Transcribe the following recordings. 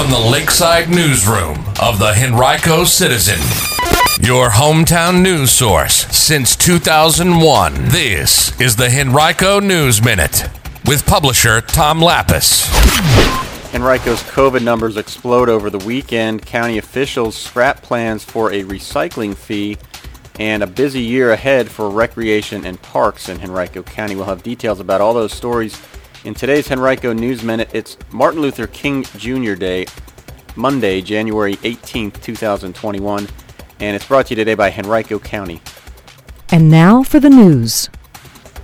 from the Lakeside Newsroom of the Henrico Citizen, your hometown news source since 2001. This is the Henrico News Minute with publisher Tom Lappas. Henrico's COVID numbers explode over the weekend. County officials scrap plans for a recycling fee and a busy year ahead for recreation and parks in Henrico County. We'll have details about all those stories in today's Henrico News Minute. It's Martin Luther King Jr. Day, Monday, January 18th, 2021, and it's brought to you today by Henrico County. And now for the news.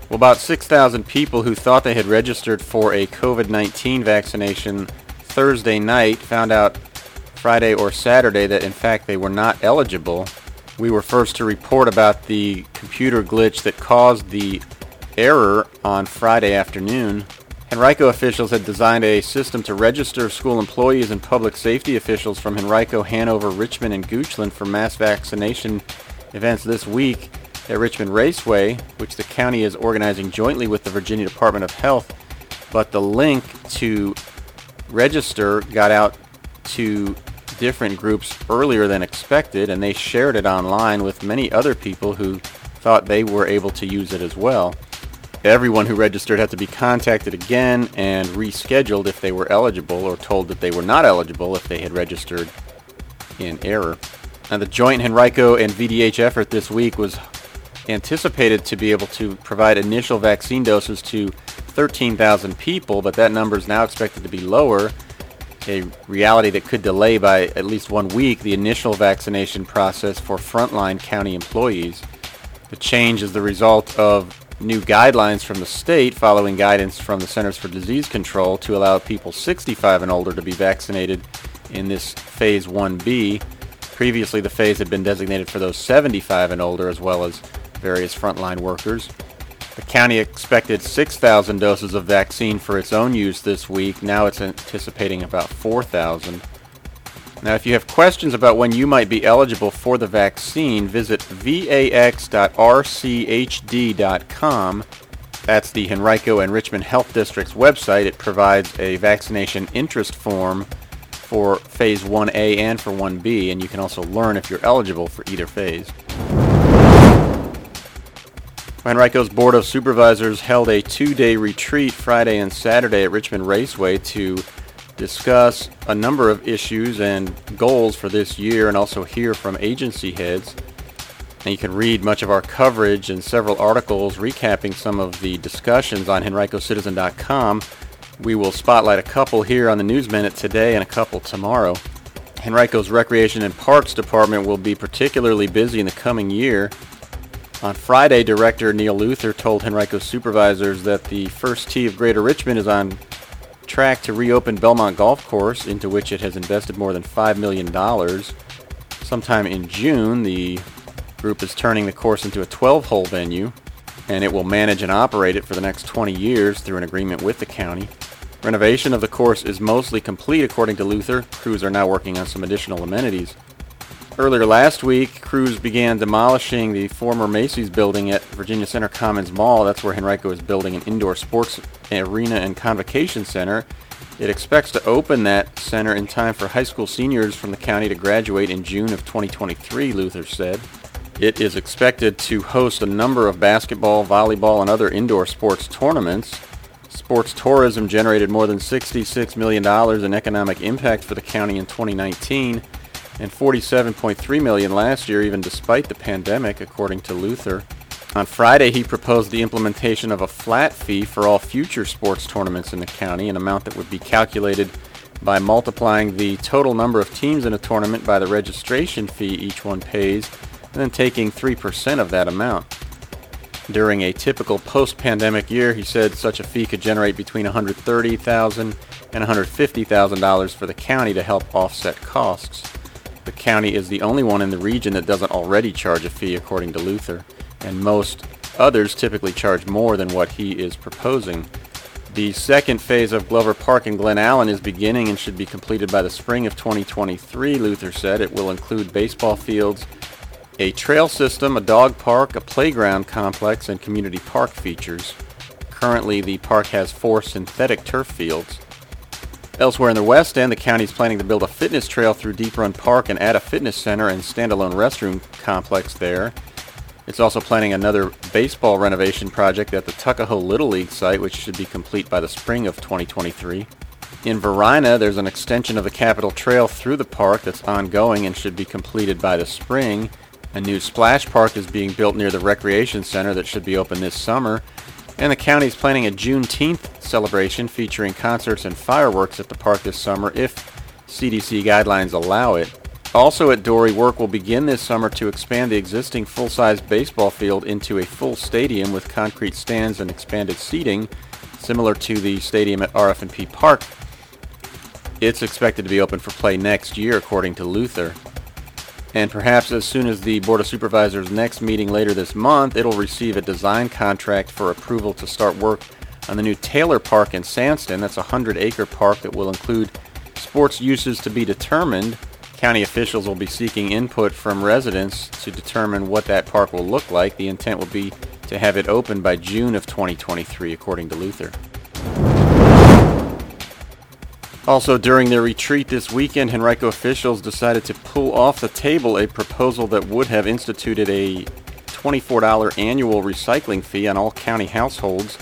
Well, about 6,000 people who thought they had registered for a COVID-19 vaccination Thursday night found out Friday or Saturday that in fact they were not eligible we were first to report about the computer glitch that caused the error on Friday afternoon. Henrico officials had designed a system to register school employees and public safety officials from Henrico, Hanover, Richmond, and Goochland for mass vaccination events this week at Richmond Raceway, which the county is organizing jointly with the Virginia Department of Health. But the link to register got out to different groups earlier than expected, and they shared it online with many other people who thought they were able to use it as well. Everyone who registered had to be contacted again and rescheduled if they were eligible or told that they were not eligible if they had registered in error. Now, the joint Henrico and VDH effort this week was anticipated to be able to provide initial vaccine doses to 13,000 people, but that number is now expected to be lower a reality that could delay by at least one week the initial vaccination process for frontline county employees. The change is the result of new guidelines from the state following guidance from the Centers for Disease Control to allow people 65 and older to be vaccinated in this Phase 1B. Previously, the phase had been designated for those 75 and older as well as various frontline workers. The county expected 6,000 doses of vaccine for its own use this week. Now it's anticipating about 4,000. Now, if you have questions about when you might be eligible for the vaccine, visit vax.rchd.com. That's the Henrico and Richmond Health District's website. It provides a vaccination interest form for Phase 1A and for 1B, and you can also learn if you're eligible for either phase. Henrico's Board of Supervisors held a two-day retreat Friday and Saturday at Richmond Raceway to discuss a number of issues and goals for this year and also hear from agency heads. And you can read much of our coverage and several articles recapping some of the discussions on henricocitizen.com. We will spotlight a couple here on the News Minute today and a couple tomorrow. Henrico's Recreation and Parks Department will be particularly busy in the coming year on Friday, Director Neil Luther told Henrico supervisors that the first tee of Greater Richmond is on track to reopen Belmont Golf Course, into which it has invested more than $5 million. Sometime in June, the group is turning the course into a 12-hole venue, and it will manage and operate it for the next 20 years through an agreement with the county. Renovation of the course is mostly complete, according to Luther. Crews are now working on some additional amenities. Earlier last week, crews began demolishing the former Macy's building at Virginia Center Commons Mall. That's where Henrico is building an indoor sports arena and convocation center. It expects to open that center in time for high school seniors from the county to graduate in June of 2023, Luther said. It is expected to host a number of basketball, volleyball, and other indoor sports tournaments. Sports tourism generated more than $66 million in economic impact for the county in 2019 and 47.3 million last year even despite the pandemic according to Luther. On Friday, he proposed the implementation of a flat fee for all future sports tournaments in the county, an amount that would be calculated by multiplying the total number of teams in a tournament by the registration fee each one pays, and then taking 3% of that amount. During a typical post-pandemic year, he said such a fee could generate between $130,000 and $150,000 for the county to help offset costs. The county is the only one in the region that doesn't already charge a fee, according to Luther, and most others typically charge more than what he is proposing. The second phase of Glover Park in Glen Allen is beginning and should be completed by the spring of 2023, Luther said. It will include baseball fields, a trail system, a dog park, a playground complex, and community park features. Currently, the park has four synthetic turf fields. Elsewhere in the West End, the county is planning to build a fitness trail through Deep Run Park and add a fitness center and standalone restroom complex there. It's also planning another baseball renovation project at the Tuckahoe Little League site, which should be complete by the spring of 2023. In Varina, there's an extension of the Capital Trail through the park that's ongoing and should be completed by the spring. A new splash park is being built near the Recreation Center that should be open this summer. And the county is planning a Juneteenth celebration featuring concerts and fireworks at the park this summer if CDC guidelines allow it. Also at Dorey, work will begin this summer to expand the existing full-size baseball field into a full stadium with concrete stands and expanded seating, similar to the stadium at RF&P Park. It's expected to be open for play next year, according to Luther. And perhaps as soon as the Board of Supervisors' next meeting later this month, it'll receive a design contract for approval to start work on the new Taylor Park in Sandston. That's a 100-acre park that will include sports uses to be determined. County officials will be seeking input from residents to determine what that park will look like. The intent will be to have it open by June of 2023, according to Luther. Also, during their retreat this weekend, Henrico officials decided to pull off the table a proposal that would have instituted a $24 annual recycling fee on all county households.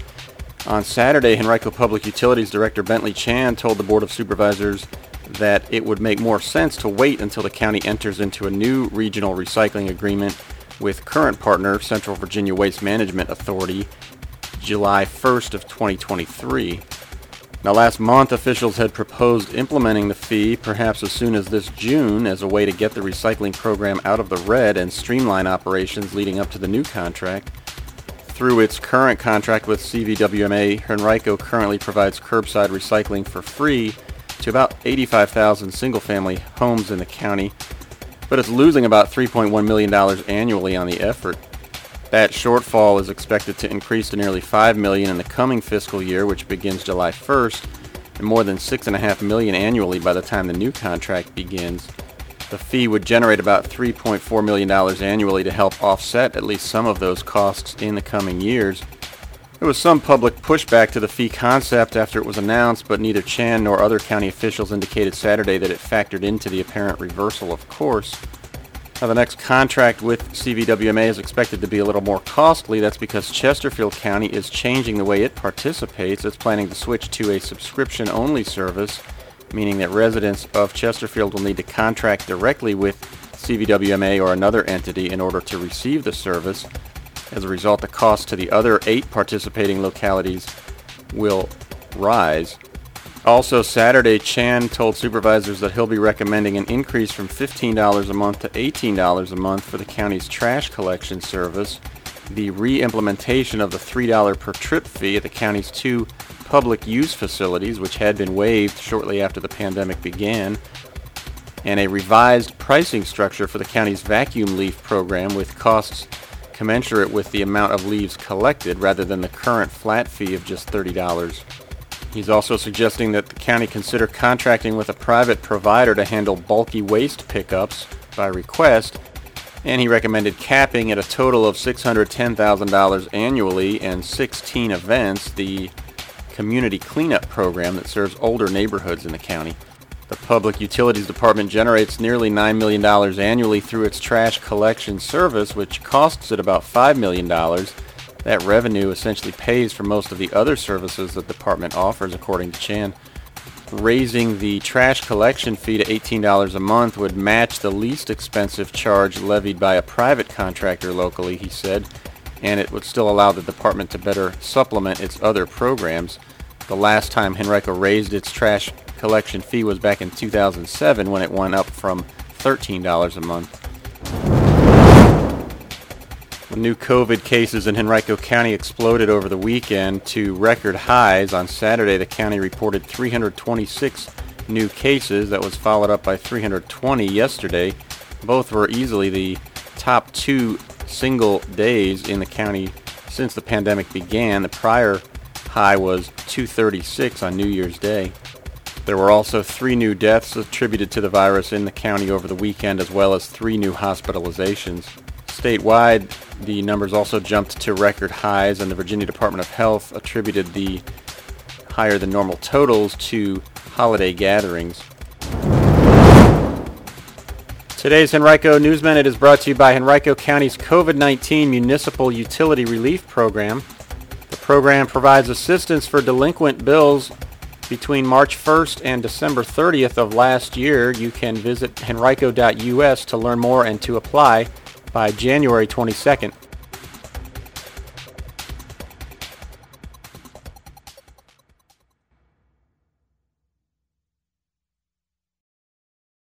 On Saturday, Henrico Public Utilities Director Bentley Chan told the Board of Supervisors that it would make more sense to wait until the county enters into a new regional recycling agreement with current partner Central Virginia Waste Management Authority July 1st of 2023. Now, last month, officials had proposed implementing the fee perhaps as soon as this June as a way to get the recycling program out of the red and streamline operations leading up to the new contract. Through its current contract with CVWMA, Henrico currently provides curbside recycling for free to about 85,000 single-family homes in the county, but it's losing about $3.1 million annually on the effort. That shortfall is expected to increase to nearly 5 million in the coming fiscal year, which begins July 1st, and more than 6.5 million annually by the time the new contract begins. The fee would generate about $3.4 million annually to help offset at least some of those costs in the coming years. There was some public pushback to the fee concept after it was announced, but neither Chan nor other county officials indicated Saturday that it factored into the apparent reversal of course. Now, the next contract with CVWMA is expected to be a little more costly. That's because Chesterfield County is changing the way it participates. It's planning to switch to a subscription-only service, meaning that residents of Chesterfield will need to contract directly with CVWMA or another entity in order to receive the service. As a result, the cost to the other eight participating localities will rise. Also, Saturday, Chan told supervisors that he'll be recommending an increase from $15 a month to $18 a month for the county's trash collection service, the re-implementation of the $3 per trip fee at the county's two public use facilities, which had been waived shortly after the pandemic began, and a revised pricing structure for the county's vacuum leaf program with costs commensurate with the amount of leaves collected rather than the current flat fee of just $30. He's also suggesting that the county consider contracting with a private provider to handle bulky waste pickups by request, and he recommended capping at a total of $610,000 annually and 16 events the community cleanup program that serves older neighborhoods in the county. The Public Utilities Department generates nearly $9 million annually through its trash collection service, which costs it about $5 million that revenue essentially pays for most of the other services the department offers, according to Chan. Raising the trash collection fee to $18 a month would match the least expensive charge levied by a private contractor locally, he said, and it would still allow the department to better supplement its other programs. The last time Henrico raised its trash collection fee was back in 2007 when it went up from $13 a month. New COVID cases in Henrico County exploded over the weekend to record highs. On Saturday, the county reported 326 new cases. That was followed up by 320 yesterday. Both were easily the top two single days in the county since the pandemic began. The prior high was 236 on New Year's Day. There were also three new deaths attributed to the virus in the county over the weekend, as well as three new hospitalizations. Statewide, the numbers also jumped to record highs, and the Virginia Department of Health attributed the higher than normal totals to holiday gatherings. Today's Henrico News Minute is brought to you by Henrico County's COVID-19 Municipal Utility Relief Program. The program provides assistance for delinquent bills between March 1st and December 30th of last year. You can visit henrico.us to learn more and to apply by January 22nd.